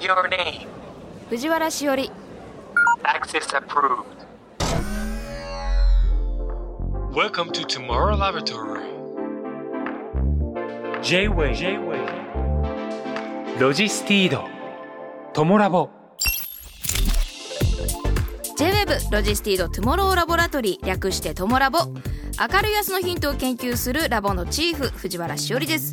Your name. 藤原しおり Access approved. Welcome to Tomorrow Laboratory. J-Way. J-Way. ロジスティード。トモラボ。J-WEB ロジスティードトゥモローラボラトリー略してトモラボ明るい明日のヒントを研究するラボのチーフ藤原しおりです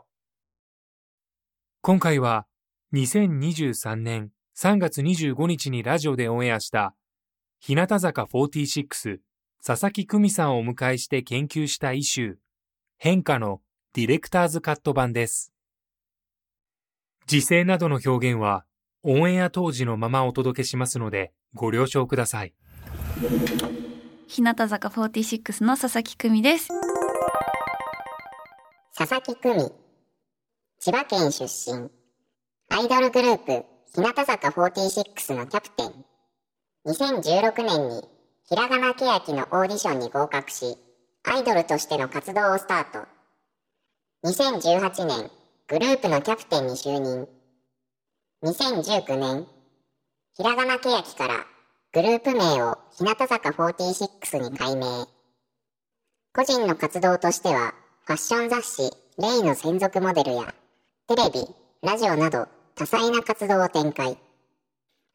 今回は2023年3月25日にラジオでオンエアした日向坂46佐々木久美さんをお迎えして研究したイシュー変化のディレクターズカット版です。時勢などの表現はオンエア当時のままお届けしますのでご了承ください。日向坂46の佐々木久美です。佐々木久美千葉県出身。アイドルグループ日向坂46のキャプテン。2016年にひらがなけやきのオーディションに合格しアイドルとしての活動をスタート。2018年グループのキャプテンに就任。2019年ひらがなけやきからグループ名を日向坂46に改名。個人の活動としては、ファッション雑誌、レイの専属モデルや、テレビ、ラジオなど多彩な活動を展開。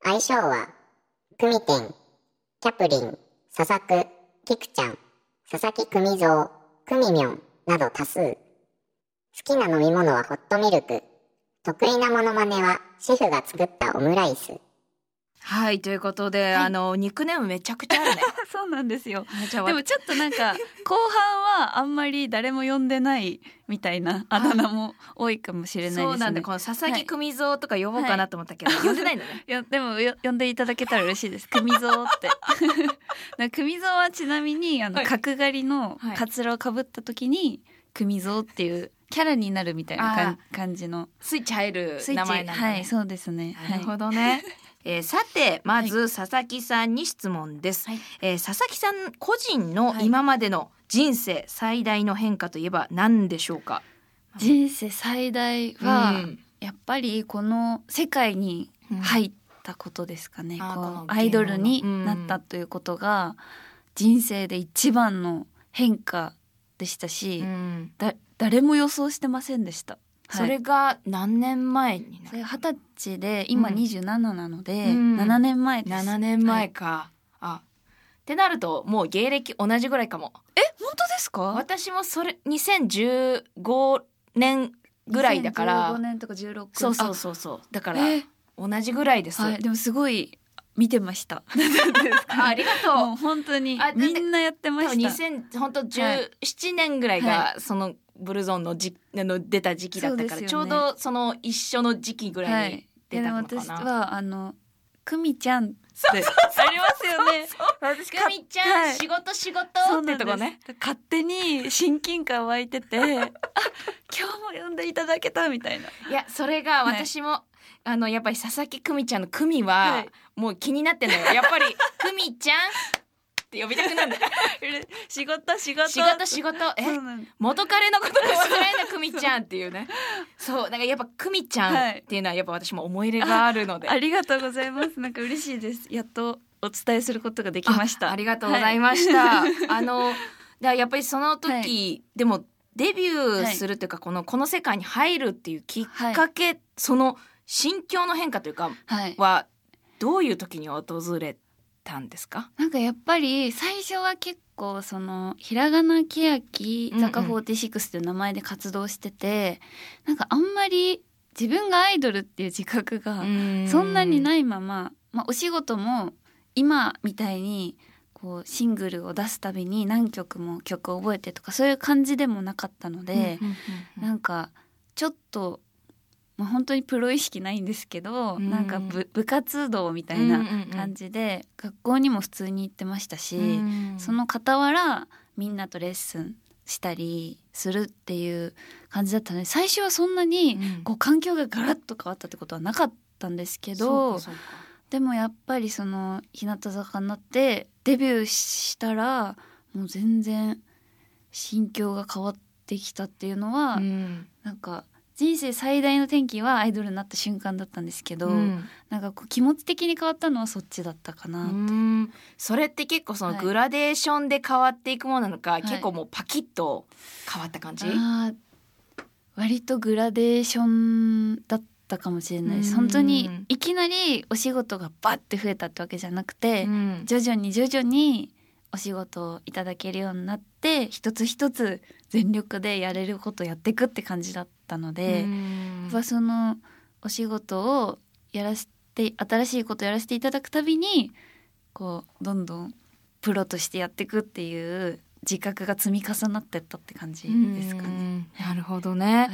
愛称は、クミテン、キャプリン、佐々木、キクちゃん、佐々木久美蔵、クミミョンなど多数。好きな飲み物はホットミルク。得意なモノマネはシェフが作ったオムライス。はいということで、あのニックネームめちゃくちゃあるね。そうなんですよ。でもちょっとなんか後半はあんまり誰も呼んでないみたいなあだ名も多いかもしれないですね。そうなんだ。この佐々木久美蔵とか呼ぼうかなと思ったけど、呼んでないんだね。いやでもよ呼んでいただけたら嬉しいです。久美蔵って。な 久美蔵はちなみにあの、はい。角刈りのはい。カツラをかぶった時に久美蔵っていうキャラになるみたいな感じの。スイッチ入る名前なんだね、はいそうですね。なるほどね、えーさてまず佐々木さんに質問です、はい。えー佐々木さん個人のはい。今までの人生最大の変化といえば何でしょうか、人生最大は、うん。やっぱりこの世界に入ったことですかね、こうあーこのアイドルになったということが人生で一番の変化でしたし、うん。だ誰も予想してませんでした。はい。それが何年前になそれ二十歳で今うん。27なので、うん。7年前です。7年前か、あ。ってなるともう芸歴同じぐらいかも。え本当ですか？私もそれ2015年ぐらいだから。15年とか16そうそうそうそう。だから同じぐらいです、はい。でもすごい見てました。あありがとう本当にみんなやってました。2000本当はい17年ぐらいがそのブルゾンのじあの出た時期だったから、そうですちょうどその一緒の時期ぐらいに出たのかでも私な。はあの久美ちゃんってありますよね。私くみちゃん、はい仕事仕事ってとこね。勝手に親近感湧いてて、あ今日も呼んでいただけたみたいな。いやそれがはい私も、あのやっぱり佐々木久美ちゃんの久美は、はいもう気になってんのよ。やっぱり久美ちゃんって呼びたくなる。仕事仕事仕事仕事え？元彼のことも忘れんな久美ちゃんっていうね。そうだからやっぱ久美ちゃんっていうのはやっぱ私も思い入れがあるので。ありがとうございます。なんか嬉しいです。やっとお伝えすることができました。あありがとうございました。あのだやっぱりその時、はいでもデビューするというか、このこの世界に入るっていうきっかけ、その心境の変化というかはどういう時に訪れたんですか？なんかやっぱり最初は結構そのひらがなけやき坂うんうん46という名前で活動してて、なんかあんまり自分がアイドルっていう自覚がそんなにい。ないまま、まあ、お仕事も今みたいにこうシングルを出すたびに何曲も曲を覚えてとかそういう感じでもなかったので、なんかちょっとまあ、本当にプロ意識ないんですけど、うん。なんか部部活動みたいな感じで、学校にも普通に行ってましたし、うん。その傍らみんなとレッスンしたりするっていう感じだったので最初はそんなにうん。こう環境がガラッと変わったってことはなかったんですけそどうかそうか。でもやっぱりその日向坂になってデビューしたらもう全然心境が変わってきたっていうのは、うん。なんか人生最大の転機はアイドルになった瞬間だったんですけど、うん。なんかこう気持ち的に変わったのはそっちだったかな、うん。それって結構そのはい。グラデーションで変わっていくものなのか、い。結構もうパキッと変わった感じ、あー割とグラデーションだったかもしれない本当にいきなりお仕事がバッて増えたってわけじゃなくて、うん。徐々に徐々にお仕事をいただけるようになって一つ一つ全力でやれることやっていくって感じだったので、うん。やっぱそのお仕事をやらせて新しいことやらせていただくたびにこうどんどんプロとしてやっていくっていう自覚が積み重なってったって感じですかね。うん。なるほどね、はい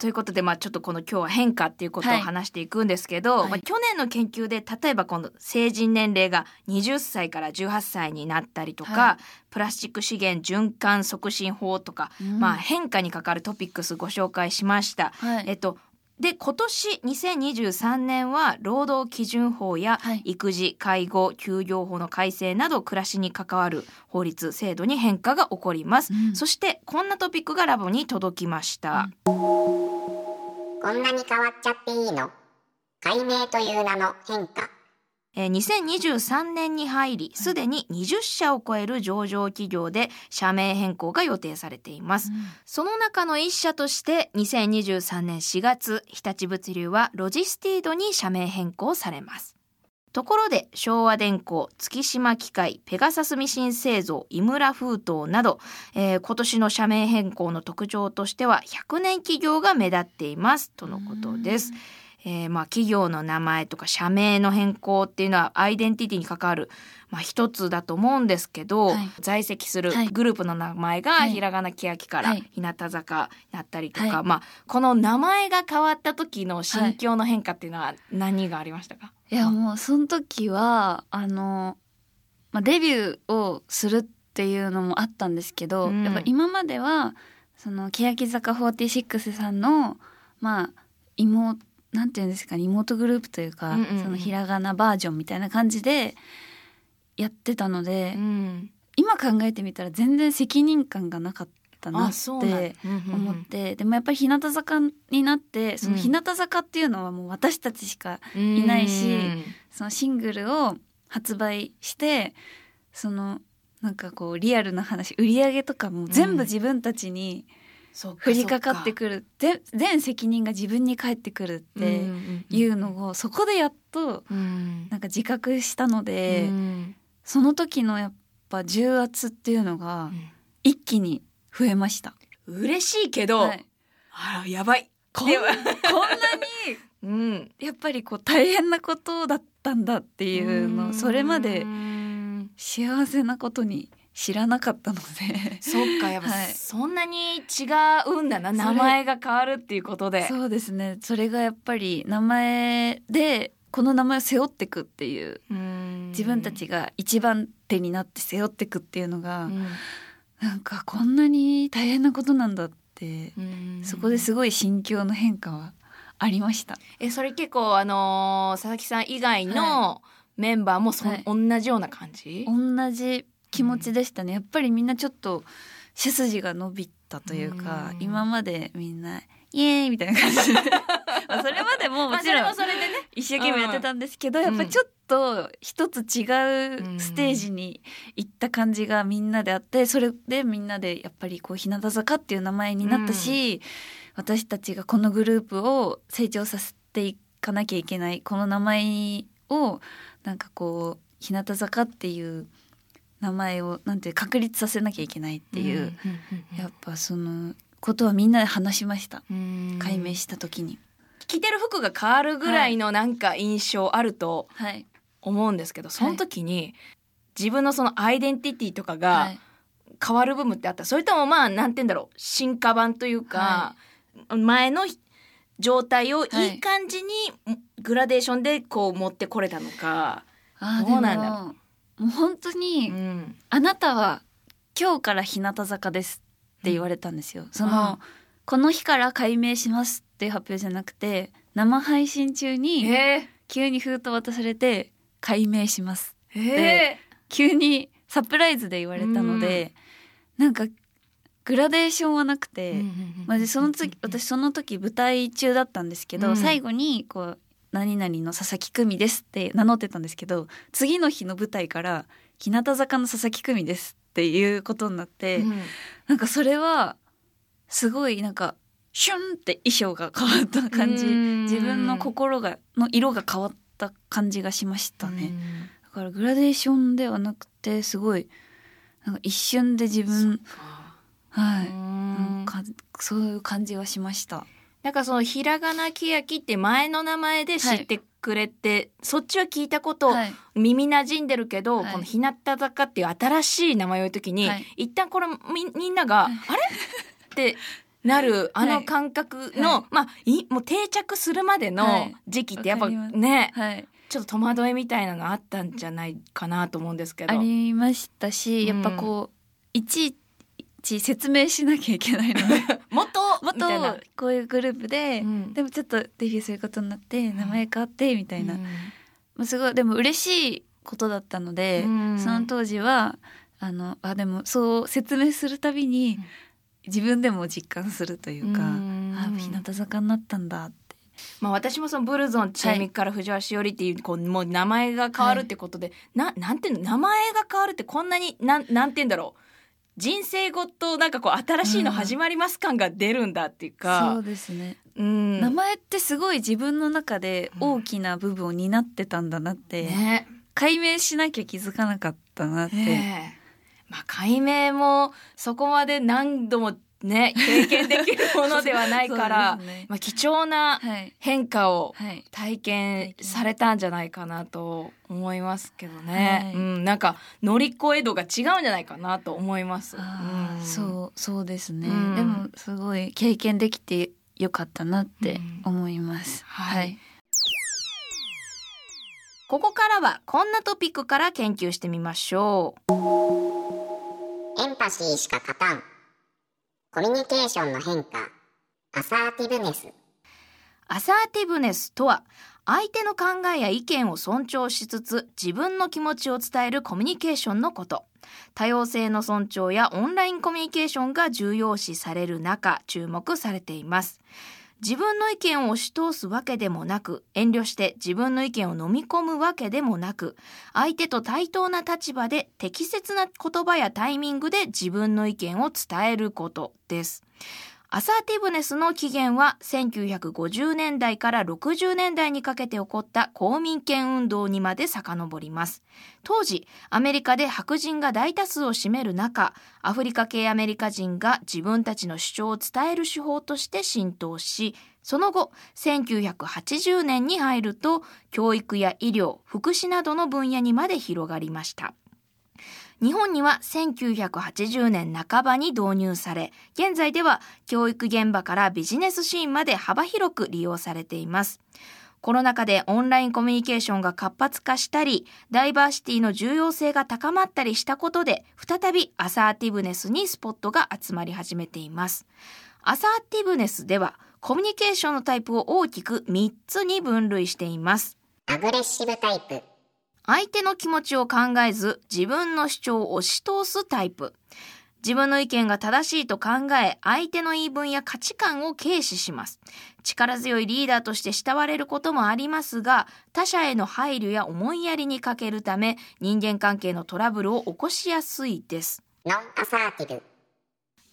ということで、まあ、ちょっとこの今日は変化っていうことをはい。話していくんですけど、はい。まあ、去年の研究で例えばこの成人年齢が20歳から18歳になったりとか、はい。プラスチック資源循環促進法とか、うん。まあ、変化に関わるトピックスご紹介しました。はい。えっとで今年2023年は労働基準法やはい。育児介護休業法の改正など暮らしに関わる法律制度に変化が起こります、うん。そしてこんなトピックがラボに届きました、こんなに変わっちゃっていいの？解明という名の変化。えー2023年に入りすでに20社を超える上場企業で社名変更が予定されています、その中の一社として2023年4月日立物流はロジスティードに社名変更されます。ところで昭和電工月島機械ペガサスミシン製造井村封筒など、えー今年の社名変更の特徴としては100年企業が目立っています。とのことです。えーまあ企業の名前とか社名の変更っていうのはアイデンティティに関わる、まあ、一つだと思うんですけど、はい。在籍するはい。グループの名前がはい。ひらがな欅からはい。日向坂だったりとか、はい。まあこの名前が変わった時の心境の変化っていうのは何がありましたか、いやもうその時はあの、まあ、デビューをするっていうのもあったんですけど、うん。やっぱ今まではその欅坂46さんのまあ妹なんていうんですかね妹グループというか、うんうんうん。そのひらがなバージョンみたいな感じでやってたので、うん。今考えてみたら全然責任感がなかったなってうんうんうん思って、でもやっぱり日向坂になってそのうん。日向坂っていうのはもう私たちしかいないしうんそのシングルを発売してそのなんかこうリアルな話売り上げとかも全部自分たちにそっか降りかかってそくる。全全責任が自分に返ってくるっていうのをそこでやっとうん。なんか自覚したので、うん。その時のやっぱ重圧っていうのが一気に増えました。嬉しいけど、はい。あらやばい。こんこんなに うん。やっぱりこう大変なことだったんだっていうのをそれまでうん。幸せなことに知らなかったので。そっかやっぱはい。そんなに違うんだな、名前が変わるっていうことで。そうですね。それがやっぱり名前でこの名前を背負ってくっていう自分たちが一番手になって背負ってくっていうのが、うん。なんかこんなに大変なことなんだって、うん。そこですごい心境の変化はありました。えそれ結構あのー佐々木さん以外のメンバーもそ、はい。同じような感じ、同じ気持ちでしたね。やっぱりみんなちょっと背筋が伸びたというか、うん。今までみんなイエーイみたいな感じで。まあそれまでももちろんもそれでね。一生懸命やってたんですけど、うん。やっぱちょっと一つ違うステージに行った感じがみんなであってそれでみんなでやっぱりこう日向坂っていう名前になったし、私たちがこのグループを成長させていかなきゃいけないこの名前をなんかこう日向坂っていう名前をなんて確立させなきゃいけないっていう、やっぱそのことはみんなで話しました。うん。解明した時に。着てる服が変わるぐらいのなんか印象あるとはい、思うんですけど、その時に自分のそのアイデンティティとかはがい。変わる部分ってあった。それともまあなんて言うんだろう。進化版というか、前の状態をはいいい。感じにグラデーションでこう持ってこれたのか。あーどうなんだろでももう本当に、うん。あなたは今日から日向坂ですって言われたんですよ。そあのこの日から改名しますっていう発表じゃなくて生配信中にえ急に封筒渡されて改名しますー、え急にサプライズで言われたので、なんかグラデーションはなくて、ーまあ、でその時私その時舞台中だったんですけど、うん。最後にこう「何々の佐々木久美です」って名乗ってたんですけど次の日の舞台から「日向坂の佐々木久美です」っていうことになって、うん。なんかそれはすごいなんかシュンって衣装が変わった感じ。うん。自分の心がの色が変わった感じがしましたね。だからグラデーションではなくてすごいなんか一瞬で自分はい、なんかそういう感じはしました。なんかそのひらがなけやきって前の名前で知ってくれて、そっちは聞いたこと、はい、耳馴染んでるけど、はい。この日向坂っていう新しい名前を言うときに、はい。一旦これみみんなが、はい。あれ？ってなる あの感覚の、はい。まあいもう定着するまではのい。時期ってやっぱね、はい、ちょっと戸惑いみたいなのあったんじゃないかなと思うんですけど。ありましたし、やっぱこういちいち説明しなきゃいけないので。もっともっとこういうグループで、うん。でもちょっとデビューすることになって名前変わってみたいな、うん。まあ、すごい。でも嬉しいことだったので、うん。その当時はあのあでもそう説明するたびに自分でも実感するというか、うん。あ日向坂になったんだって。まあ、私もそのブルゾンちえみから藤原しおりっていうこうもう名前が変わるってことで、ななんていうの名前が変わるってこんなになんなんて言うんだろう人生ごとなんかこう新しいの始まります感が出るんだっていうそかう、ですね、うん。名前ってすごい自分の中で大きな部分を担ってたんだなって、ね。解明しなきゃ気づかなかったなって、ねえ。まあ解明もそこまで何度もね経験できるものではないから、ね。まあ、貴重なはい。変化をはい。体験されたんじゃないかなと思いますけどね、はい。うん、なんか乗り越え度が違うんじゃないかなと思います。うん。そうそうですね、うん。でもすごい経験できてよかったなって思います、はい。ここからはこんなトピックから研究してみましょう。エンパシーしか勝たん。コミュニケーションの変化。アサーティブネス。アサーティブネスとは相手の考えや意見を尊重しつつ自分の気持ちを伝えるコミュニケーションのこと多様性の尊重やオンラインコミュニケーションが重要視される中注目されています自分の意見を押し通すわけでもなく遠慮して自分の意見を飲み込むわけでもなく相手と対等な立場で適切な言葉やタイミングで自分の意見を伝えることです。アサーティブネスの起源は1950年代から60年代にかけて起こった公民権運動にまで遡ります。当時、アメリカで白人が大多数を占める中、アフリカ系アメリカ人が自分たちの主張を伝える手法として浸透し、その後、1980年に入ると、教育や医療、福祉などの分野にまで広がりました。日本には1980年半ばに導入され、現在では教育現場からビジネスシーンまで幅広く利用されています。コロナ禍でオンラインコミュニケーションが活発化したり、ダイバーシティの重要性が高まったりしたことで、再びアサーティブネスにスポットが集まり始めています。アサーティブネスでは、コミュニケーションのタイプを大きく3つに分類しています。アグレッシブタイプ。相手の気持ちを考えず自分の主張を押し通すタイプ。自分の意見が正しいと考え、相手の言い分や価値観を軽視します。力強いリーダーとして慕われることもありますが、他者への配慮や思いやりに欠けるため、人間関係のトラブルを起こしやすいです。ノンアサーティブ。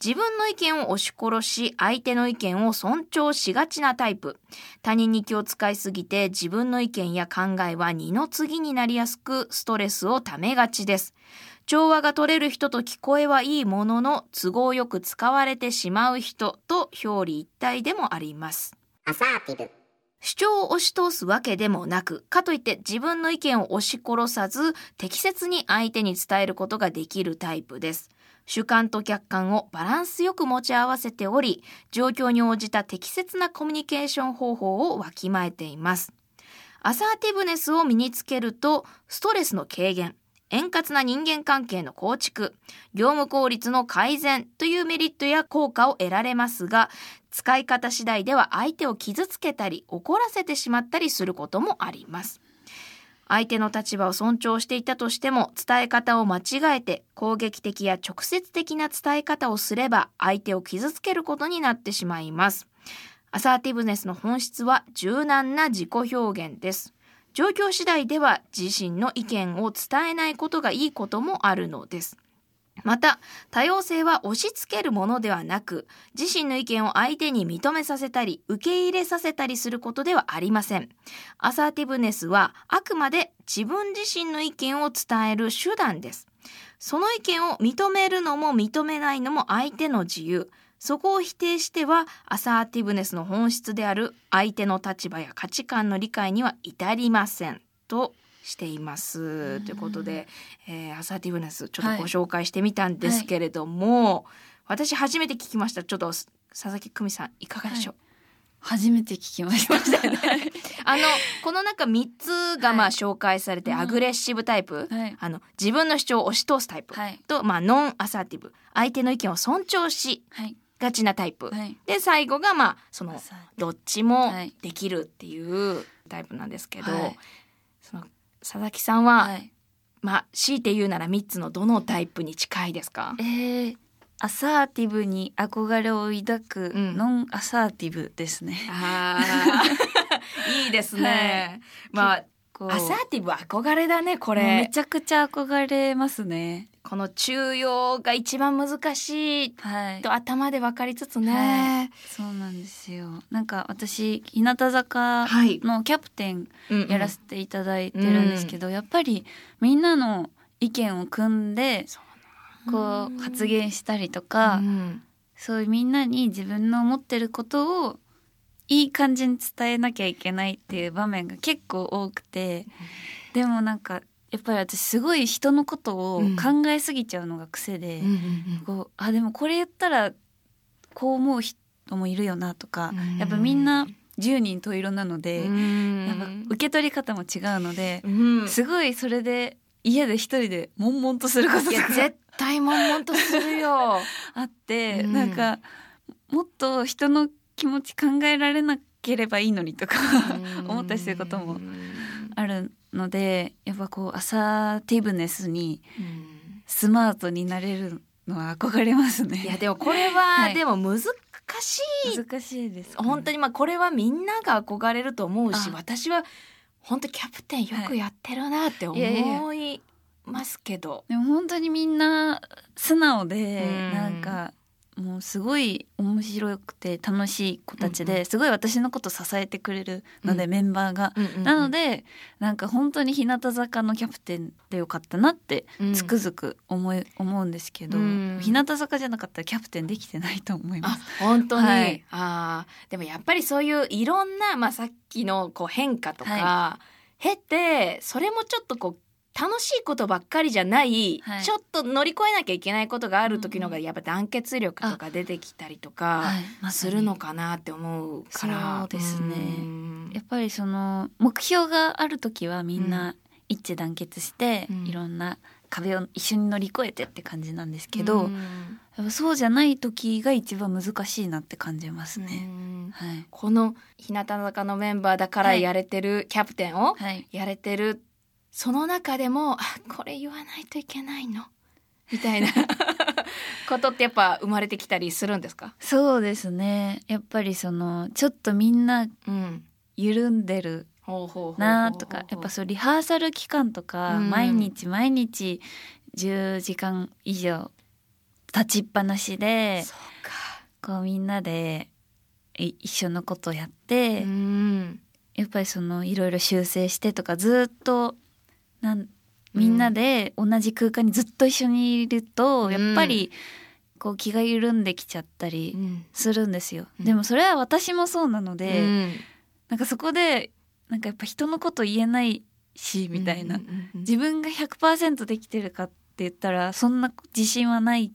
自分の意見を押し殺し、相手の意見を尊重しがちなタイプ。他人に気を使いすぎて自分の意見や考えは二の次になりやすく、ストレスをためがちです。調和が取れる人と聞こえはいいものの、都合よく使われてしまう人と表裏一体でもあります。アサーティブ。主張を押し通すわけでもなく、かといって自分の意見を押し殺さず、適切に相手に伝えることができるタイプです。主観と客観をバランスよく持ち合わせており、状況に応じた適切なコミュニケーション方法をわきまえています。アサーティブネスを身につけると、ストレスの軽減、円滑な人間関係の構築、業務効率の改善というメリットや効果を得られますが、使い方次第では相手を傷つけたり怒らせてしまったりすることもあります。相手の立場を尊重していたとしても伝え方を間違えて攻撃的や直接的な伝え方をすれば相手を傷つけることになってしまいます。アサーティブネスの本質は柔軟な自己表現です。状況次第では自身の意見を伝えないことがいいこともあるのです。また、多様性は押し付けるものではなく、自身の意見を相手に認めさせたり、受け入れさせたりすることではありません。アサーティブネスはあくまで自分自身の意見を伝える手段です。その意見を認めるのも認めないのも相手の自由。そこを否定しては、アサーティブネスの本質である相手の立場や価値観の理解には至りません。としています。ということで、えーアサーティブネスちょっとご紹介してみたんですけれども、私初めて聞きました。ちょっと佐々木久美さんいかがでしょう、初めて聞きました。あのこの中3つがまあはい紹介されて、うんアグレッシブタイプ、はい。あの自分の主張を押し通すタイプ、はい。と、まあ、ノンアサーティブ相手の意見を尊重しはい。がちなタイプ、はい。で最後がまあそのどっちもはいできるっていうタイプなんですけど、はいその佐々木さんは、はい。まあ強いて言うなら3つのどのタイプに近いですか？えー、アサーティブに憧れを抱くうん。ノンアサーティブですね。あー。いいですね、まあこうアサーティブは憧れだねこもうめれちゃくちゃ憧れますね。この中庸が一番難しいはい。と頭で分かりつつね、はそうなんですよ。なんか私日向坂はい。のキャプテンやらせていただいてるんですけど、やっぱりみんなの意見を組んでこう発言したりとか、うんそういうみんなに自分の思ってることをいい感じに伝えなきゃいけないっていう場面が結構多くて、でもなんかやっぱり私すごい人のことを考えすぎちゃうのが癖で、こうあでもこれ言ったらこう思う人もいるよなとか、うん。やっぱみんな10人十色なので、うん。やっぱ受け取り方も違うので、うん。すごいそれで家で一人で悶々とすることが絶対悶々とするよ。あって、うん。なんかもっと人の気持ち考えられなければいいのにとか 思ったりすることもあるのでやっぱこうアサーティブネスにうんスマートになれるのは憧れますね。いやでもこれは、はいでも難しい。難しいです、本当にまあこれはみんなが憧れると思うしあ私は本当キャプテンよくやってるなって思いやいやいますけど。でも本当にみんな素直で、うんなんかもうすごい面白くて楽しい子たちで、うんうすごい私のこと支えてくれるので、うん。メンバーが。なのでなんか本当に日向坂のキャプテンでよかったなってうん。つくづく思い、思うんですけど、うん。日向坂じゃなかったらキャプテンできてないと思いまあす。本当に、はい。あー。でもやっぱりそういういろんな、まあ、さっきのこう変化とか、経てそれもちょっとこう楽しいことばっかりじゃない、はい。ちょっと乗り越えなきゃいけないことがある時のがうんやっぱ団結力とか出てきたりとかするのかなって思うから。そうですね。うん。やっぱりその目標がある時はみんな一致団結して、うん。いろんな壁を一緒に乗り越えてって感じなんですけど、うん。やっぱそうじゃない時が一番難しいなって感じますうね。ん。はい、この日向坂のメンバーだからはい。やれてるキャプテンをはい、やれてるその中でもあこれ言わないといけないの？みたいな。ことってやっぱ生まれてきたりするんですか、そうですね。やっぱりそのちょっとみんなうん、緩んでるなとかやっぱそうリハーサル期間とか、うん。毎日毎日10時間以上立ちっぱなしでこうみんなでい一緒のことをやって、うん。やっぱりそのいろいろ修正してとかずっとなんみんなで同じ空間にずっと一緒にいると、うん。やっぱりこう気が緩んできちゃったりうん。するんですよ。うん。でもそれは私もそうなので、うん。なんかそこでなんかやっぱ人のこと言えないしみたいな、うんうんうん自分が100%できてるかって言ったらそんな自信はない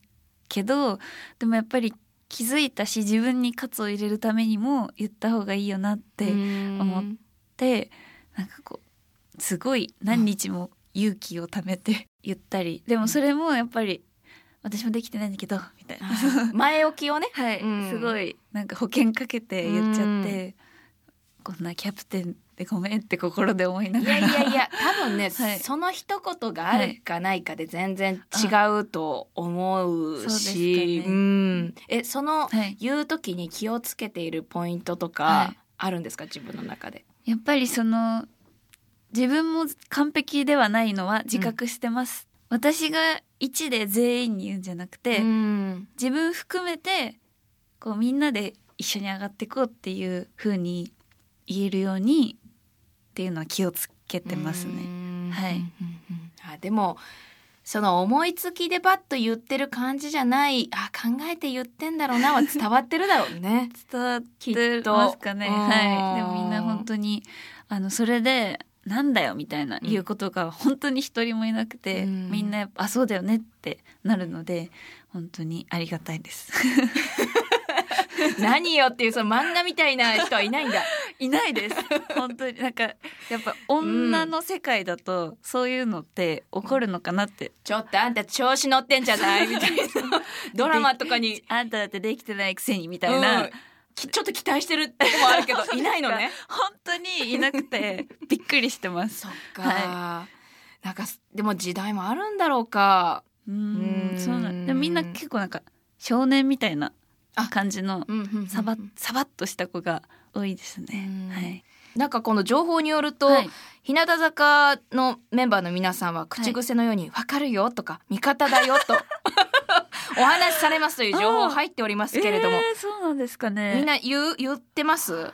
けどでもやっぱり気づいたし自分に喝を入れるためにも言った方がいいよなって思っでなんかこうすごい何日も勇気をためて言ったりでもそれもやっぱり私もできてないんだけどみたいな。前置きをね。はい、うん。すごいなんか保険かけて言っちゃって、こんなキャプテンでごめんって心で思いないがら。やいやいや多分ね、はい。その一言があるかないかで全然違うと思うし、えそのはい、言う時に気をつけているポイントとはかい。あるんですか？自分の中で。やっぱりその自分も完璧ではないのは自覚してます、私が1で全員に言うんじゃなくて、うん自分含めてこうみんなで一緒に上がっていこうっていう風に言えるようにっていうのは気をつけてますね。うんはいうんうんうんあでもその思いつきでバッと言ってる感じじゃないあ考えて言ってんだろうなは伝わってるだろうね。伝わってとますかね。うんはい。でもみんな本当にあのそれでなんだよみたいなうん言うことが本当に一人もいなくて、うんみんなやっぱあそうだよねってなるので本当にありがたいです。何よっていうその漫画みたいな人はいないんだ。いないです。本当になんかやっぱ女の世界だとそういうのって起こるのかなって。ちょっとあんた調子乗ってんじゃない？みたいな ドラマとかに、あんただってできてないくせにみたいな。うんきちょっと期待してるとこもあるけど いないのね。本当にいなくて びっくりしてます。そっか、はなんかでも時代もあるんだろうか。ううんん、そうなん。でもみんな結構なんか少年みたいなあ感じのサバサバッとした子が多いですねうん。はい。なんかこの情報によると、はい日向坂のメンバーの皆さんは口癖のように「わかるよ」とか「味方だよ」と お話しされますという情報入っておりますけれども、えーそうなんですかね。みんな言う言ってます？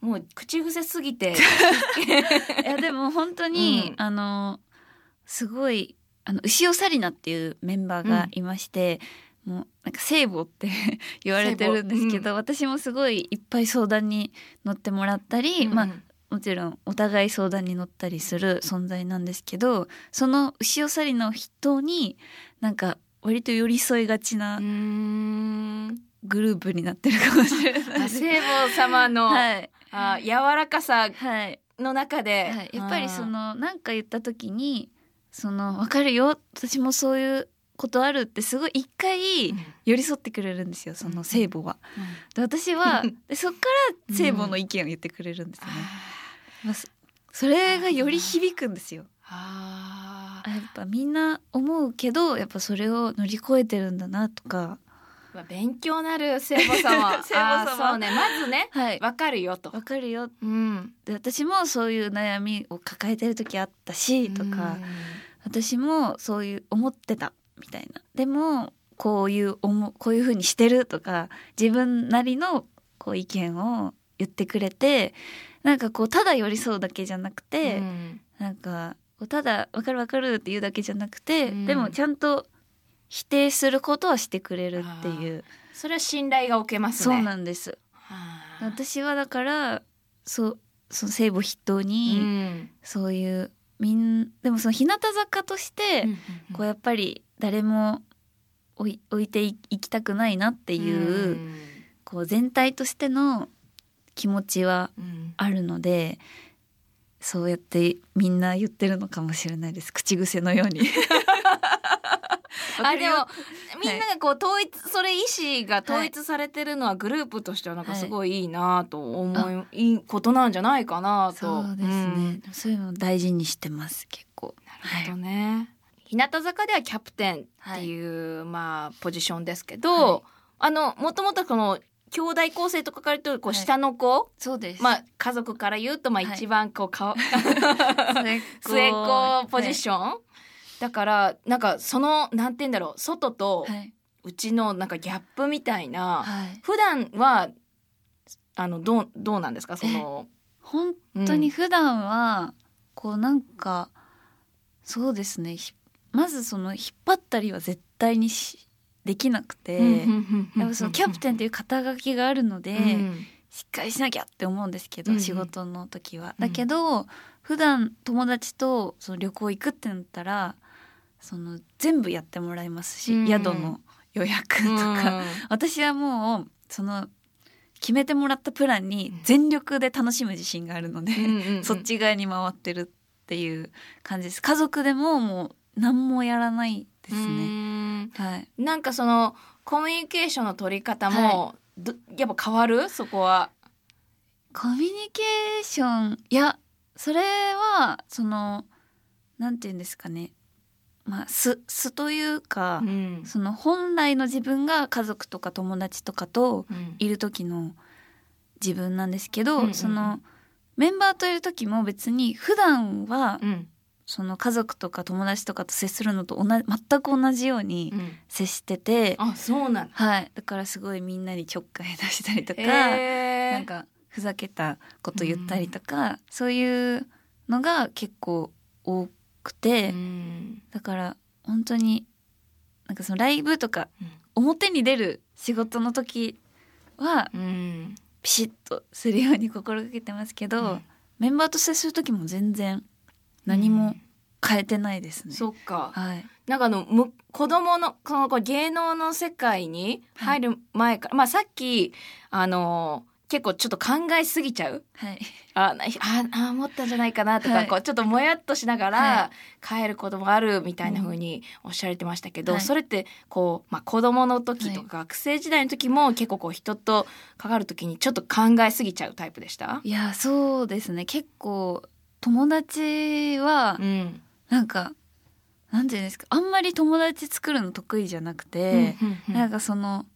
もう口癖すぎて。いやでも本当に、うん。あのすごいあの牛尾紗理奈っていうメンバーがいまして、もうなんか聖母って 言われてるんですけど、私もすごいいっぱい相談に乗ってもらったり、まあもちろんお互い相談に乗ったりする存在なんですけどその牛尾紗理奈を筆頭になんか割と寄り添いがちなグループになってるかもしれない。聖母様の、はい、あ柔らかさはい。の中で、はい、やっぱりその何か言った時にその分かるよ私もそういうことあるってすごい一回うん。寄り添ってくれるんですよその聖母は。で私はでそっから聖母の意見を言ってくれるんですよね。まあそそれがより響くんですよ。ああやっぱみんな思うけどやっぱそれを乗り越えてるんだなとか。ー勉強なる聖母様。聖母様。そうね。まずねはい。わかるよと。わかるよ。うん。で私もそういう悩みを抱えてる時あったしとか、私もそういう思ってたみたいな。でもこういう思こういう風にしてるとか自分なりのこう意見を言ってくれてなんかこうただ寄り添うだけじゃなくうんて、うん。なんかただ「分かる分かる」って言うだけじゃなくて、うん。でもちゃんと否定することはしてくれるっていう、それは信頼が置けますね。そうなんです。はあ私はだからそうその聖母筆頭うに、ん。そういうみんでもその日向坂として、こうやっぱり誰も置い置いていいきたくないなっていう、ん。こう全体としての気持ちはうん。あるのでそうやってみんな言ってるのかもしれないです。口癖のように。あでもみんながこう統一それ意思が統一されてるのはグループとしてはなんかすごいいいなと思い、い、いことなんじゃないかなと。そうですね、ん。そういうのを大事にしてます結構。なるほどね。日向坂ではキャプテンっていう、まあポジションですけど、はい。あのもともとこの兄弟構成とかから言うとこうはい。下の子、そうです。まあ家族から言うとまあはい。一番こうかわ、末っ子。末っ子ポジショョン、だからなんかそのなんて言うんだろう外と。うちのなんかギャップみたいな、はい。普段はあのどうどうなんですか？その本当に普段はこうなんかそうですね。ひまずその引っ張ったりは絶対にしできなくて、やっぱそのキャプテンという肩書きがあるので、うん。しっかりしなきゃって思うんですけど、仕事の時は。うん。だけど普段友達とその旅行行くってなったらその全部やってもらいますし、うん。宿の予約とか、私はもうその決めてもらったプランに全力で楽しむ自信があるので、そっち側に回ってるっていう感じです。家族でももう何もやらないですうねん。はい。なんかそのコミュニケーションの取り方も、どやっぱ変わる？そこは。コミュニケーション？いやそれはそのなんて言うんですかね。まあ素素というか、うん。その本来の自分が家族とか友達とかとうん。いる時の自分なんですけど、うん。そのメンバーといる時も別に普段はうんその家族とか友達とかと接するのと同じ全く同じようにうん。接してて、あそうなんだ。はい。だからすごいみんなにちょっかい出したりとか、えー。なんかふざけたこと言ったりとか、そういうのが結構多くて、うん。だから本当になんかそのライブとかうん。表に出る仕事の時はうん。ピシッとするように心がけてますけど、うん。メンバーと接する時も全然何も変えてないですね。そっか。はい、なんかあのむ子供のそのこう芸能の世界に入る前から、まあさっきあの結構ちょっと考えすぎちゃう？はい、あなああ思ったんじゃないかなとか、はい。こうちょっともやっとしながら、は帰ることもあるみたいな風におっしゃられてましたけど、はい。それってこう、まあ、子供の時とはい。か学生時代の時も結構こう人と関わる時にちょっと考えすぎちゃうタイプでした？いやそうですね。結構友達はうん。なんかなんていうんですかあんまり友達作るの得意じゃなくて、うんうんうん。なんかその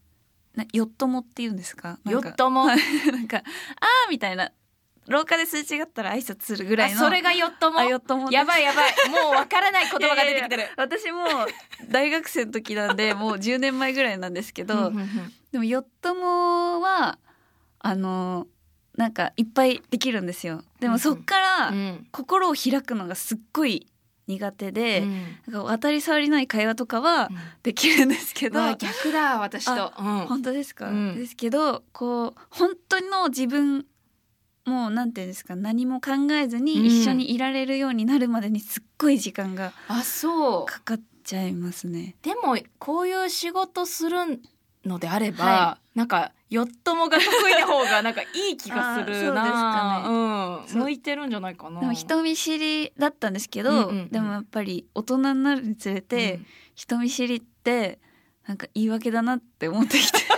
なよっともって言うんですか？よっとも？は いなんか「あー」みたいな廊下ですれ違ったら挨拶するぐらいの。あそれがよっとも？あよっともやばいやばい。もうわからない言葉が 出てきてる。私も大学生の時なんで もう10年前ぐらいなんですけど、でもよっともはあのなんかいっぱいできるんですよ。でもそっからうん。心を開くのがすっごい苦手で、うん。なんか当たり障りない会話とかはできるんですけど、うわ逆だ私と、うん。本当ですか、うん。ですけどこう本当の自分もうなんていうんですか？何も考えずにうん。一緒にいられるようになるまでにすっごい時間があそう。かかっちゃいますね。でもこういう仕事するのであれば、はなんかよっともが得意な方がなんかいい気がするな。うですかね。うん、向いてるんじゃないかな。でも人見知りだったんですけど、うん。うんうんでもやっぱり大人になるにつれて、うん。人見知りってなんか言い訳だなって思ってきて。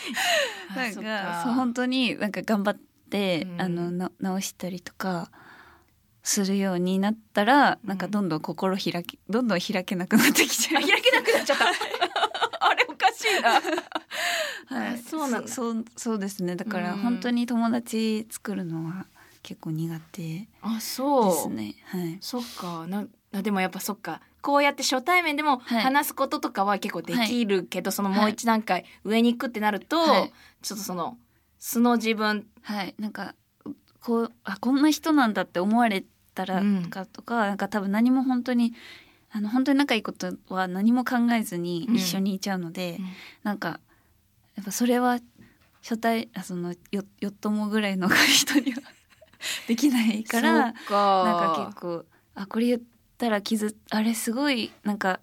なんかそう本当になんか頑張って、うん。あのな直したりとかするようになったら、うん。なんかどんどん心開きどんどん開けなくなってきちゃう。あ開けなくなっちゃった。あれ？おかしいな。はい、あそうなんだ。そそうそうですね。だからうん。本当に友達作るのは結構苦手であそう。すね。はい。そっか。なあでもやっぱそっか。こうやって初対面でもはい。話すこととかは結構できるけど、そのもはいう一段階上に行くってなると、はい。ちょっとその素の自分。はい、なんかこうあこんな人なんだって思われたらうん。とかとか、なんか多分何も本当にあの本当に仲いいことは何も考えずに一緒にいちゃうので、うん。なんかやっぱそれは初対あそのよよっともぐらいの人には できないからかなんか結構あこれ言ったら傷あれすごいなんか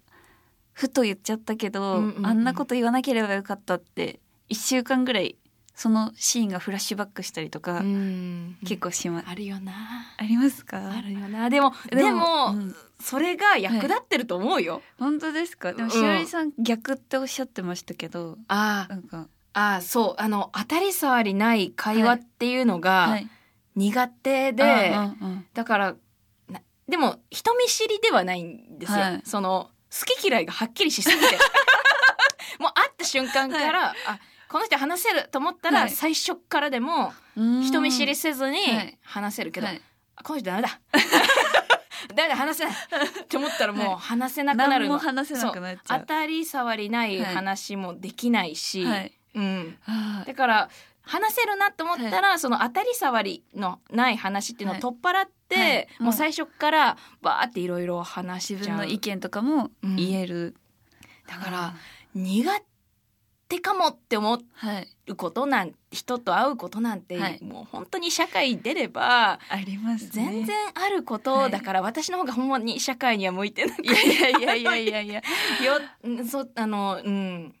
ふと言っちゃったけど、うんうんうん。あんなこと言わなければよかったって1週間ぐらいそのシーンがフラッシュバックしたりとか、うん。結構しま、あるよな。ありますか？あるよな。でもでもうん。それが役立ってると思うよ、本当ですか？でもうん。しおりさん逆っておっしゃってましたけどあなんか。ああそう。あの当たり障りない会話っていうのはがい。苦手で、あうんうん。だからなでも人見知りではないんですよ、はい。その好き嫌いがはっきりしすぎて。もう会った瞬間から、あこの人話せると思ったら、はい。最初からでもうん。人見知りせずにはい。話せるけど、はい。あこの人ダメだ。ダメだ話せない。って思ったらもう話せなくなるの、何も話せなくなっちゃう。当たり障りない話もできないし、はい。うん、あだから話せるなと思ったら、その当たり障りのない話っていうのを取っ払って、はい。はいもう最初からバーっていろいろ話し自分の意見とかも言える、だから苦手かもって思はい。うことなん人と会うことなんて、はい。もう本当に社会に出ればありますね。全然あること、はいだから私の方がほんまに社会には向いてない。いやいやいやいやいや。ようんそあのうん。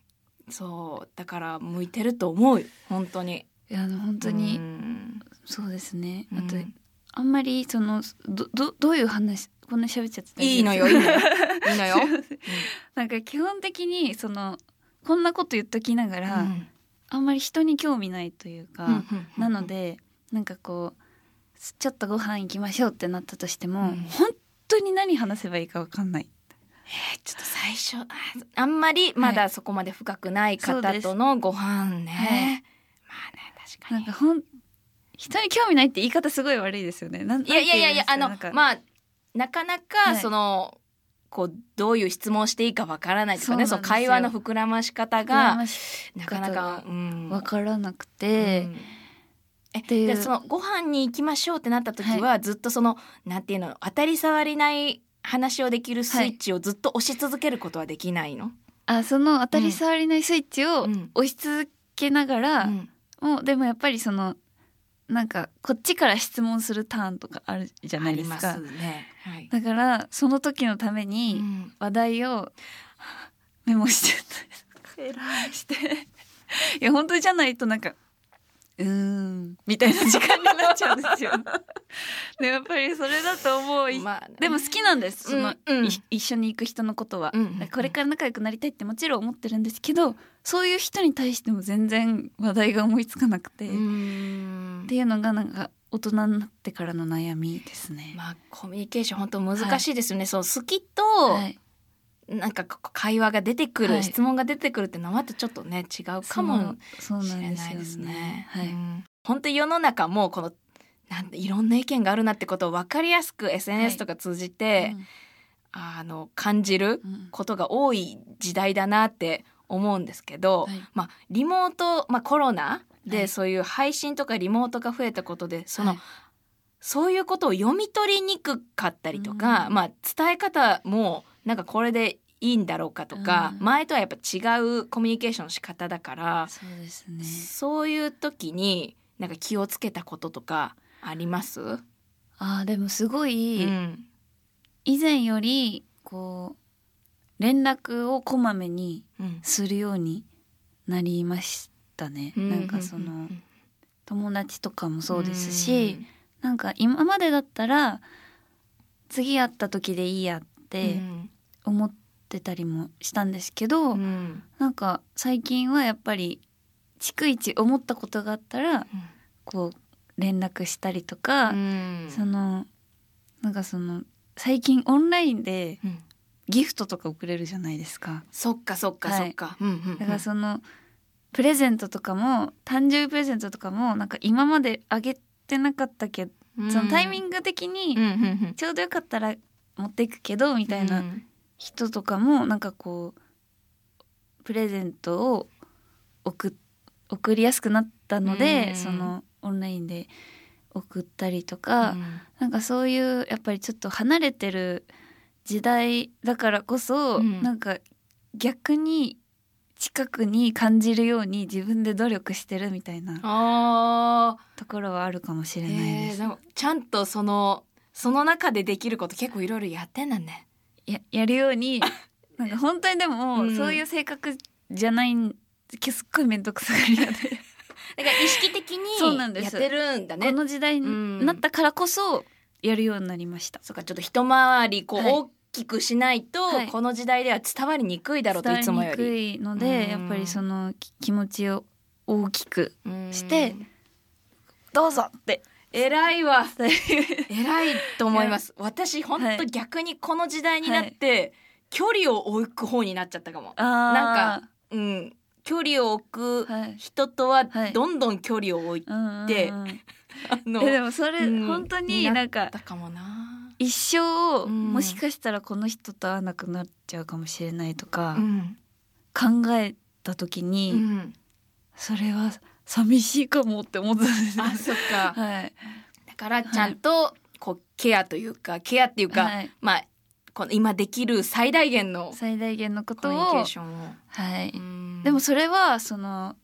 そうだから向いてると思う。本当に。いやあの本当うにん。そうですね。あとうん。あんまりそのどどどういう話こんな喋っちゃっていいのよいいのよ。いいのよ、なんか基本的にそのこんなこと言っときながら、うん。あんまり人に興味ないというか、うんうんなのでなんかこうちょっとご飯行きましょうってなったとしても、うん。本当に何話せばいいかわかんない。ちょっと最初ああんまりまだそこまで深くない方とのご飯ね、はい。まあね確かに。なんかほん人に興味ないって言い方すごい悪いですよね。いやいやいやいやあのまあなかなはかい。その、こうどういう質問をしていいかわからないとかねそう会話の膨らまし方がなかなか、うん。わからなくて、うん。えでそのご飯に行きましょうってなった時は、ずっとそのなんていうの当たり障りない話をできるスイッチをずっと押し続けることはできないの、あその当たり障りないスイッチをうん。押し続けながら、うん。もうでもやっぱりそのなんかこっちから質問するターンとかあるじゃないですかありますね。はい。だからその時のためうにん話題をメモしてしていや本当じゃないとなんかうーん。みたいな時間になっちゃうんですよ でやっぱりそれだと思う、まあねでも好きなんです。その、うん。うんい一緒に行く人のことは、うんうんうん。これから仲良くなりたいってもちろん思ってるんですけどそういう人に対しても全然話題が思いつかなくて、っていうのがなんか大人になってからの悩みですね。まあコミュニケーション本当難しいですよね。そう好きと、はい、なんかこう会話が出てくる、はい。質問が出てくるってのはまたちょっとね違うかもしれなんですよないですね。はい、うん。本当に世の中もこのなんていろんな意見があるなってことを分かりやすく SNS とか通じて、あの感じるうん。うんことが多い時代だなって思うんですけど、はい。まあリモート、まあ、コロナはい。でそういう配信とかリモートが増えたことでその、はい。そういうことを読み取りにくかったりとか、うん。まあ、伝え方もなんかこれでいいんだろうかとか、うん。前とはやっぱ違うコミュニケーションの仕方だから、そうですね。そういう時になんか気をつけたこととかあります、あーでもすごい、うん。以前よりこう連絡をこまめにうん。するようになりましたね。なんかそのうん。友達とかもそうですし、なんか今までだったら次会った時でいいやっうてん思ってたりもしたんですけど、うん。なんか最近はやっぱり逐一思ったことがあったらこう連絡したりとか、うん。そのなんかその最近オンラインでうん。ギフトとか送れるじゃないですか。そっかそっかはい。そっか、うんうんうん。だからそのプレゼントとかも誕生日プレゼントとかもなんか今まであげてなかったけど、そのタイミング的にうんうんうん。ちょうどよかったら持っていくけどみたいなうん人とかもなんかこうプレゼントを送送りやすくなったので、うんそのオンラインで送ったりとか、なんかそういうやっぱりちょっと離れてる時代だからこそ、うんなんか逆に近くに感じるように自分で努力してるみたいなあところはあるかもしーれないです。えーでもちゃんとそのその中でできること結構いろいろやってんだね。ややるようになんか本当にでも、うん。そういう性格じゃないんすっごい面倒くさがり屋で、だから意識的にやってるんだね。この時代になったからこそやるようになりました。そうかちょっと一回りこうはい。大きくしないと、はい。この時代では伝わりにくいだろうといつもよ伝わりり。にくいので、うんやっぱりそのき気持ちを大きくうん。してどうぞって偉いわ。偉いと思います。私本当はい逆にこの時代になって、距離を置く方になっちゃったかも。なんかうん。距離を置くはい。人とははい。どんどん距離を置いて、うんうんうん。で あのえでもそれ、うん。本当になんかだかもな。一生、うん。もしかしたらこの人と会わなくなっちゃうかもしれないとかうん。考えた時に、うん。それは寂しいかもって思ったんですよ。あそっか。はい。だからちゃんとこうケアというかケアっていうか、はい。まあこの今できる最大限の最大限のことコミュニケをーションを。はい、うん。でもそれはその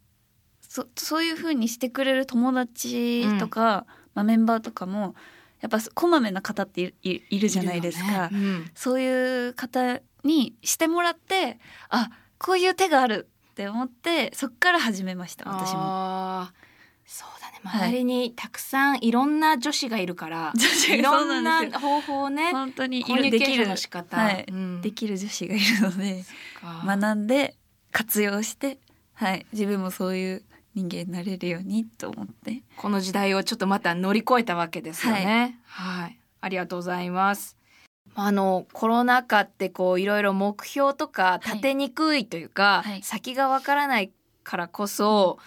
そそういう風にしてくれる友達とか、まあ、メンバーとかもやっぱこまめな方っているじゃないですか、いるよね。そういう方にしてもらってあこういう手があるって思ってそっから始めましたうん私も。そうだね。はい。周りにたくさんいろんな女子がいるから、女子がいろんな方法をね本当にいコミュニケーションるできるの。仕方、はい。うん。できる女子がいるのでか。学んで活用して、はい、自分もそういう人間になれるようにと思って。この時代をちょっとまた乗り越えたわけですよね。はい、ありがとうございます。あのコロナ禍ってこういろいろ目標とか立てにくいというか、はい。先がわからないからこそ、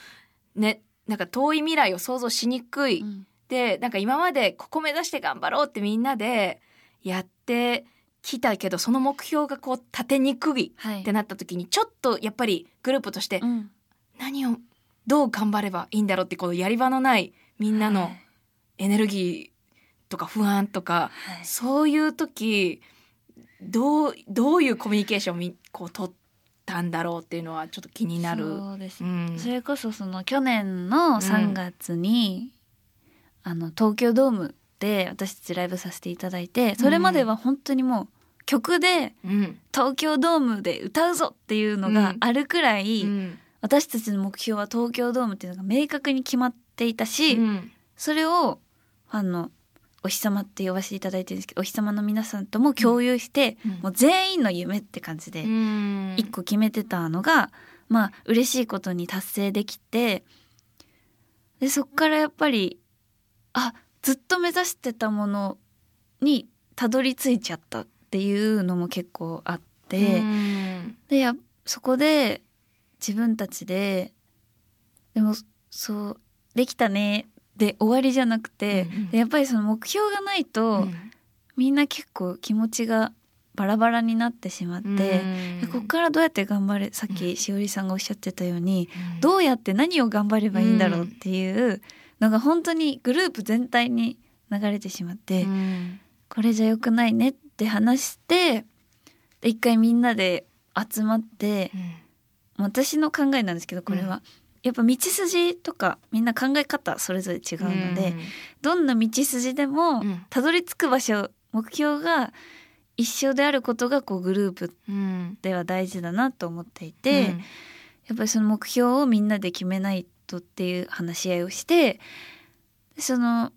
ねなんか遠い未来を想像しにくい、でなんか今までここ目指して頑張ろうってみんなでやってきたけどその目標がこう立てにくいはい。ってなった時にちょっとやっぱりグループとしてうん。何をどう頑張ればいいんだろうってこうやり場のないみんなのはい。エネルギーとか不安とか、はい。そういう時どうどういうコミュニケーションをみこう取ったんだろうっていうのはちょっと気になる。そうです。ねうん。それこそその去年の3月に、あの東京ドームで私たちライブさせていただいてそれまでは本当にもう曲でうん。東京ドームで歌うぞっていうのがあるくらい、うん。私たちの目標は東京ドームっていうのが明確に決まっていたし、うん。それをファンのお日様って呼ばせていただいてるんですけどお日様の皆さんとも共有して、うんもう全員の夢って感じでうん一個決めてたのが、まあ嬉しいことに達成できてでそっからやっぱりあずっと目指してたものにたどり着いちゃったっていうのも結構あって。うんでやそこで自分たちででもそうできたねで終わりじゃなくて、うんうん。でやっぱりその目標がないと、うん。みんな結構気持ちがバラバラになってしまって、でここからどうやって頑張れさっきしおりさんがおっしゃってたように、うん。どうやって何を頑張ればいいんだろうっていうのが本当にグループ全体に流れてしまって、うん。これじゃ良くないねって話してで一回みんなで集まって私の考えなんですけどこれは、うんやっぱ道筋とかみんな考え方それぞれ違うので、どんな道筋でもうん。たどり着く場所目標が一緒であることがこうグループうん。では大事だなと思っていて、やっぱりその目標をみんなで決めないとっていう話し合いをしてでその、ま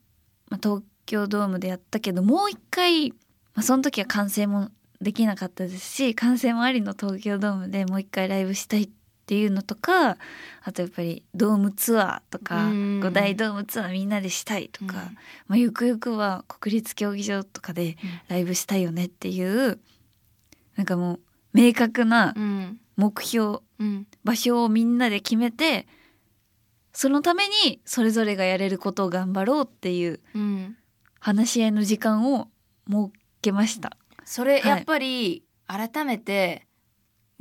あ、東京ドームでやったけどもう一回、まあ、その時は完成もできなかったですし完成もありの東京ドームでもう一回ライブしたいっていうのとかあとやっぱりドームツアーとかうん。五大ドームツアーみんなでしたいとか、うん。まあ、ゆくゆくは国立競技場とかでライブしたいよねっていうなんかもう明確なうん。目標うん。場所をみんなで決めてそのためにそれぞれがやれることを頑張ろうっていううん。話し合いの時間を設けました。それはい。やっぱり改めて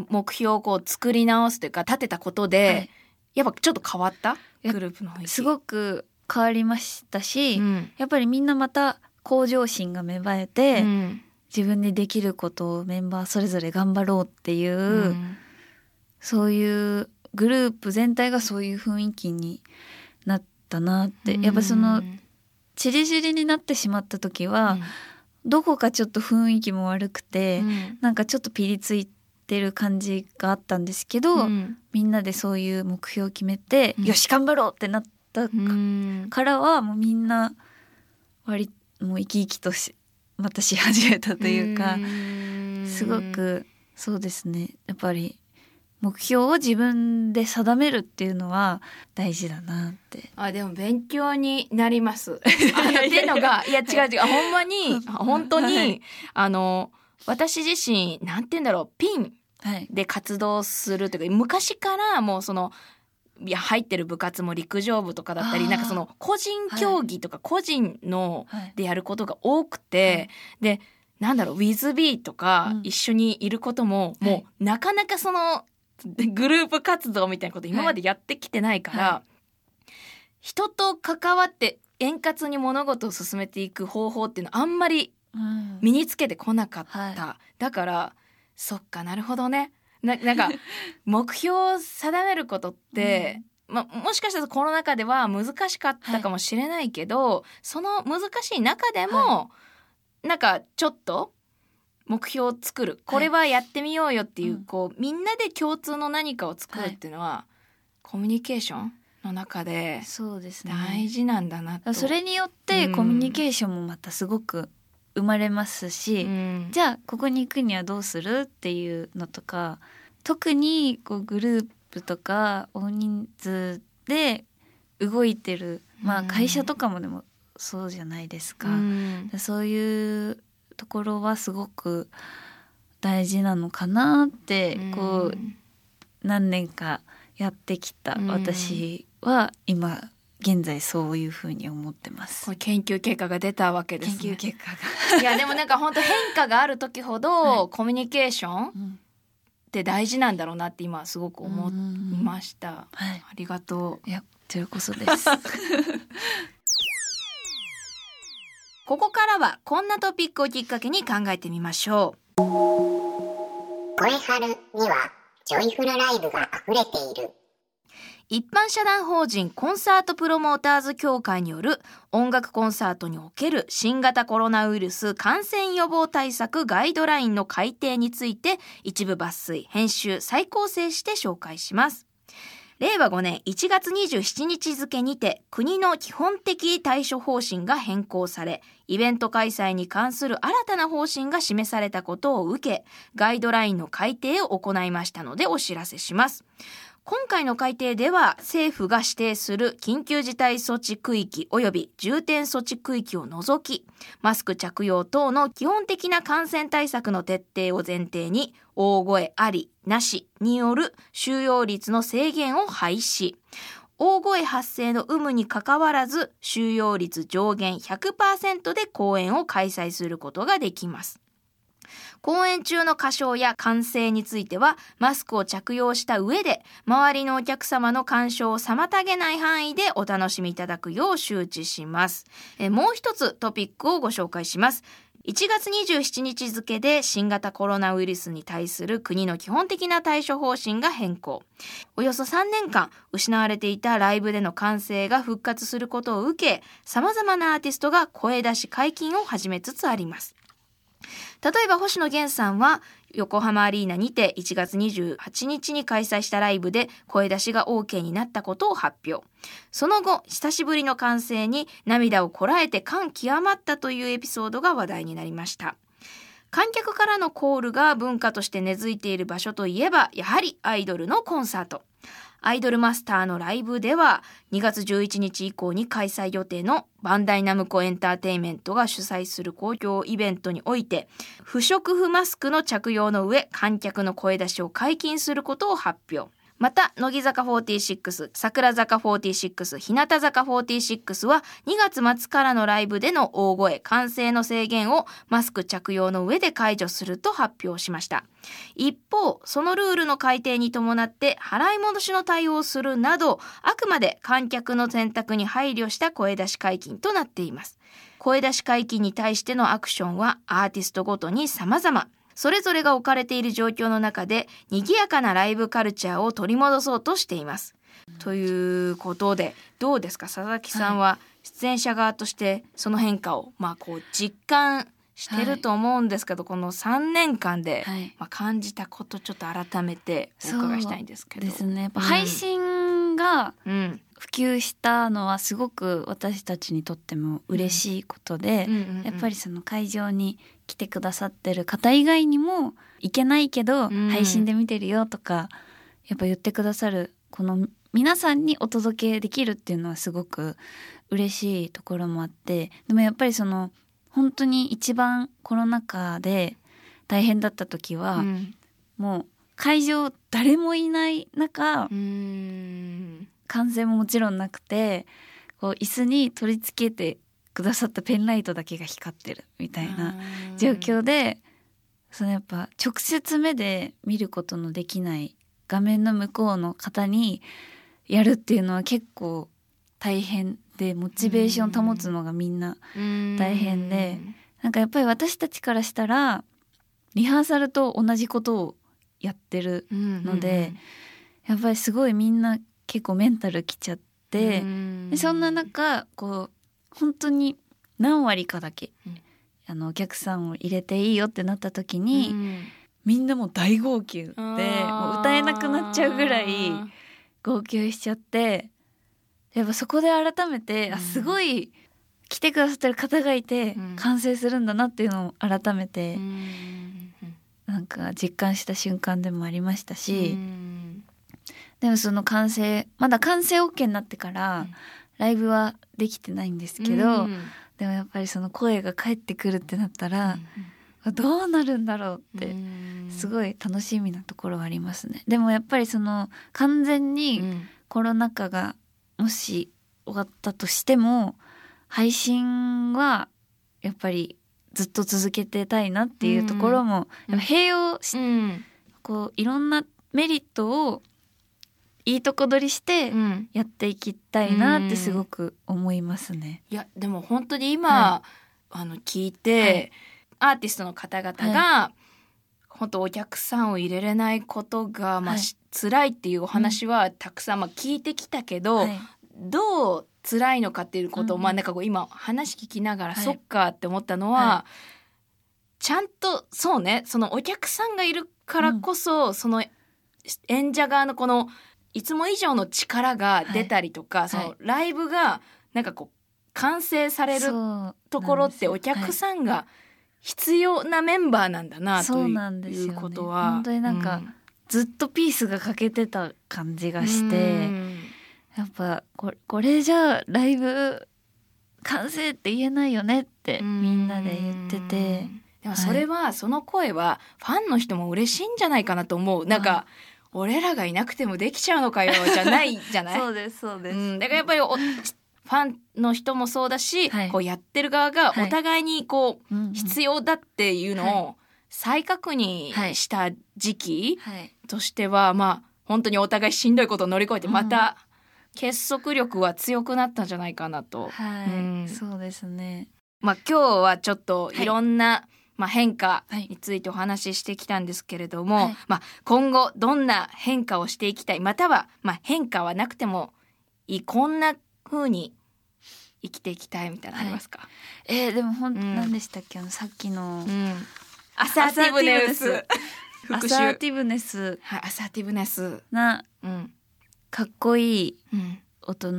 目標をこう作り直すというか立てたことで、はい。やっぱちょっと変わった？やグループのすごく変わりましたし、うん。やっぱりみんなまた向上心が芽生えて、うん。自分でできることをメンバーそれぞれ頑張ろうっていう、うん。そういうグループ全体がそういう雰囲気になったなって、やっぱそのチリチリになってしまった時は、どこかちょっと雰囲気も悪くて、うん。なんかちょっとピリついてる感じがあったんですけど、うん。みんなでそういう目標を決めて、うん。よし頑張ろうってなったからはもうみんな割もう生き生きとしまたし始めたというか、ん。すごくそうですね。やっぱり目標を自分で定めるっていうのは大事だなって。あでも勉強になります。っていうのがいや違う違う。ほんまに 本当に、はい。あの私自身なんて言うんだろう。ピン。はい、で活動するというか昔からもうそのいや入ってる部活も陸上部とかだったりなんかその個人競技とか個人のはい。でやることが多くて、でなんだろう WithB とかうん。一緒にいることも、はい。もうなかなかその グループ活動みたいなこと今までやってきてないから、は人と関わって円滑に物事を進めていく方法っていうのはあんまりうん。身につけてこなかった、はだからそっかなるほどね。ななんか 目標を定めることって、ま、もしかしたらコロナ禍では難しかったかもしれないけど、その難しい中でも、なんかちょっと目標を作る。これはやってみようよっていう,、うん。こうみんなで共通の何かを作るっていうのは、コミュニケーションの中でそうですね。大事なんだなと。それによってうん。コミュニケーションもまたすごく生まれますし、うん。じゃあここに行くにはどうするっていうのとか特にこうグループとか大人数で動いてる、まあ、うん会社とかもでもそうじゃないですか、うん。そういうところはすごく大事なのかなって、こう何年かやってきたうん。私は今現在そういうふうに思ってますこ。れ研究結果が出たわけですね。研究結果がいやでもなんか本当変化がある時ほど、はいコミュニケーションっうんて大事なんだろうなって今すごく思いました。はい。ありがとう。いや、というこそです。ここからはこんなトピックをきっかけに考えてみましょ声春にはジョイフルライブが溢れている。一般社団法人コンサートプロモーターズ協会による音楽コンサートにおける新型コロナウイルス感染予防対策ガイドラインの改定について一部抜粋、編集、再構成して紹介します。令和5年1月27日付にて国の基本的対処方針が変更され、イベント開催に関する新たな方針が示されたことを受け、ガイドラインの改定を行いましたのでお知らせします。今回の改定では政府が指定する緊急事態措置区域及び重点措置区域を除き、マスク着用等の基本的な感染対策の徹底を前提に、大声あり、なしによる収容率の制限を廃止。大声発生の有無にかかわらず、収容率上限100%で公演を開催することができます。公演中の歌唱や歓声については、マスクを着用した上で、周りのお客様の干渉を妨げない範囲でお楽しみいただくよう周知します。えもう一つトピックをご紹介します。1月27日付で新型コロナウイルスに対する国の基本的な対処方針が変更。およそ3年間失われていたライブでの歓声が復活することを受け、様々なアーティストが声出し解禁を始めつつあります。例えば星野源さんは横浜アリーナにて1月28日に開催したライブで声出しが OK になったことを発表。その後、久しぶりの歓声に涙をこらえて感極まったというエピソードが話題になりました。観客からのコールが文化として根付いている場所といえば、やはりアイドルのコンサート。アイドルマスターのライブでは2月11日以降に開催予定のバンダイナムコエンターテインメントが主催する公共イベントにおいて不織布マスクの着用の上観客の声出しを解禁することを発表。また、乃木坂46、桜坂46、日向坂46は2月末からのライブでの大声、歓声の制限をマスク着用の上で解除すると発表しました。一方、そのルールの改定に伴って払い戻しの対応をするなど、あくまで観客の選択に配慮した声出し解禁となっています。声出し解禁に対してのアクションはアーティストごとに様々。それぞれが置かれている状況の中で賑やかなライブカルチャーを取り戻そうとしています。ということでどうですか？佐々木さんは出演者側としてその変化をまあこう実感してると思うんですけど、この3年間で、はいまあ、感じたことちょっと改めてお伺いしたいんですけど。ですね。やっぱうん配信がうん普及したのはすごく私たちにとっても嬉しいことで、やっぱりその会場に来てくださってる方以外にも行けないけど、ん。配信で見てるよとかやっぱ言ってくださるこの皆さんにお届けできるっていうのはすごく嬉しいところもあってでもやっぱりその本当に一番コロナ禍で大変だった時は、うん。もう会場誰もいない中、完成ももちろんなくてこう椅子に取り付けてくださったペンライトだけが光ってるみたいな状況でそのやっぱ直接目で見ることのできない画面の向こうの方にやるっていうのは結構大変でモチベーション保つのがみんな大変でなんかやっぱり私たちからしたらリハーサルと同じことをやってるので、やっぱりすごいみんな結構メンタルきちゃって、でそんな中こう本当に何割かだけ、うん。あのお客さんを入れていいよってなった時に、にみんなもう大号泣でもう歌えなくなっちゃうぐらい号泣しちゃってやっぱそこで改めて、あうん。すごい来てくださってる方がいて、うん。完成するんだなっていうのを改めて、なんか実感した瞬間でもありましたし、でもその完成まだ完成 OK になってから、うん。ライブはできてないんですけど、でもやっぱりその声が返ってくるってなったら、どうなるんだろうって、すいごい楽しみなところはありますね。でもやっぱりその完全にコロナ禍がもし終わったとしても配信はやっぱりずっと続けてたいなっていうところも、うん。併用しこういろんなメリットをいいとこ取りしてやっていきたいなってすごく思いますね。いやでも本当に今、あの聞いて、アーティストの方々が、本当お客さんを入れれないことが、まあはい。し辛いっていうお話はたくさん、まあ、聞いてきたけど、はい。どう辛いのかっていうことを、うんまあなんかこう今話聞きながら、はい。そっかって思ったのは、はちゃんとそうねそのお客さんがい。るからこそ、その演者側のこのいつも以上の力が出たりとか、そのライブがなんかこう完成されるところってお客さんが必要なメンバーなんだなとそういうことは。本当になんかずっとピースが欠けてた感じがして、うん。やっぱこれこれじゃあライブ完成って言えないよねってみんなで言ってて、でもそれは、その声はファンの人も嬉しいんじゃないかなと思う。なんか、俺らがいなくてもできちゃうのかよ じゃないじゃない？そうですそうです、うん、だからやっぱりおファンの人もそうだし、はい。こうやってる側がはい。お互いにこう、必要だっていうのを再確認した時期はい。としては、まあ本当にお互いしんどいことを乗り越えてまた結束力は強くなったんじゃないかなと。はい、うん。そうですね。まあ今日はちょっとはい。いろんな、まあ、変化はい。についてお話ししてきたんですけれども、はい。まあ、今後どんな変化をしていきたいまたは、まあ、変化はなくてもいいこんな風に生きていきたいみたいなのありますか、えー、でもほん、うん。何でしたっけ？あのさっきのうん。アサーティブネス。アサーティブネスはい、アサーティブネス、なうん。かっこいいうん、大人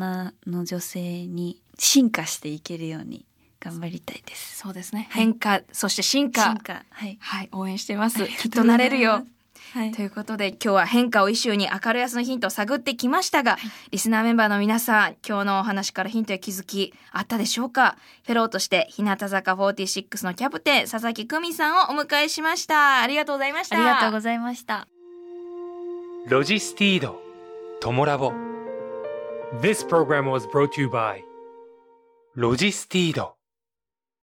の女性に進化していけるように頑張りたいです。そうですね、はい。変化そして進化。進化。はい。はい。応援してます。きっとなれるよ。はい。ということで今日は変化をイシューに明るやすのヒントを探ってきましたが、リスナーメンバーの皆さん今日のお話からヒントや気づきあったでしょうか？フェローとして日向坂46のキャプテン佐々木久美さんをお迎えしました。ありがとうございました。ありがとうございました。ロジスティード、トモラボ。This program was brought to you by ロジスティード。